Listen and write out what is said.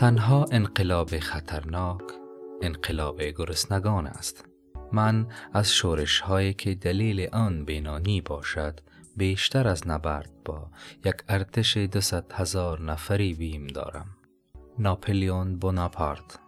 تنها انقلاب خطرناک انقلاب گرسنگان است. من از شورش هایی که دلیل آن بینانی باشد بیشتر از نبرد با یک ارتش دوست هزار نفری بیم دارم. ناپلیون بوناپارت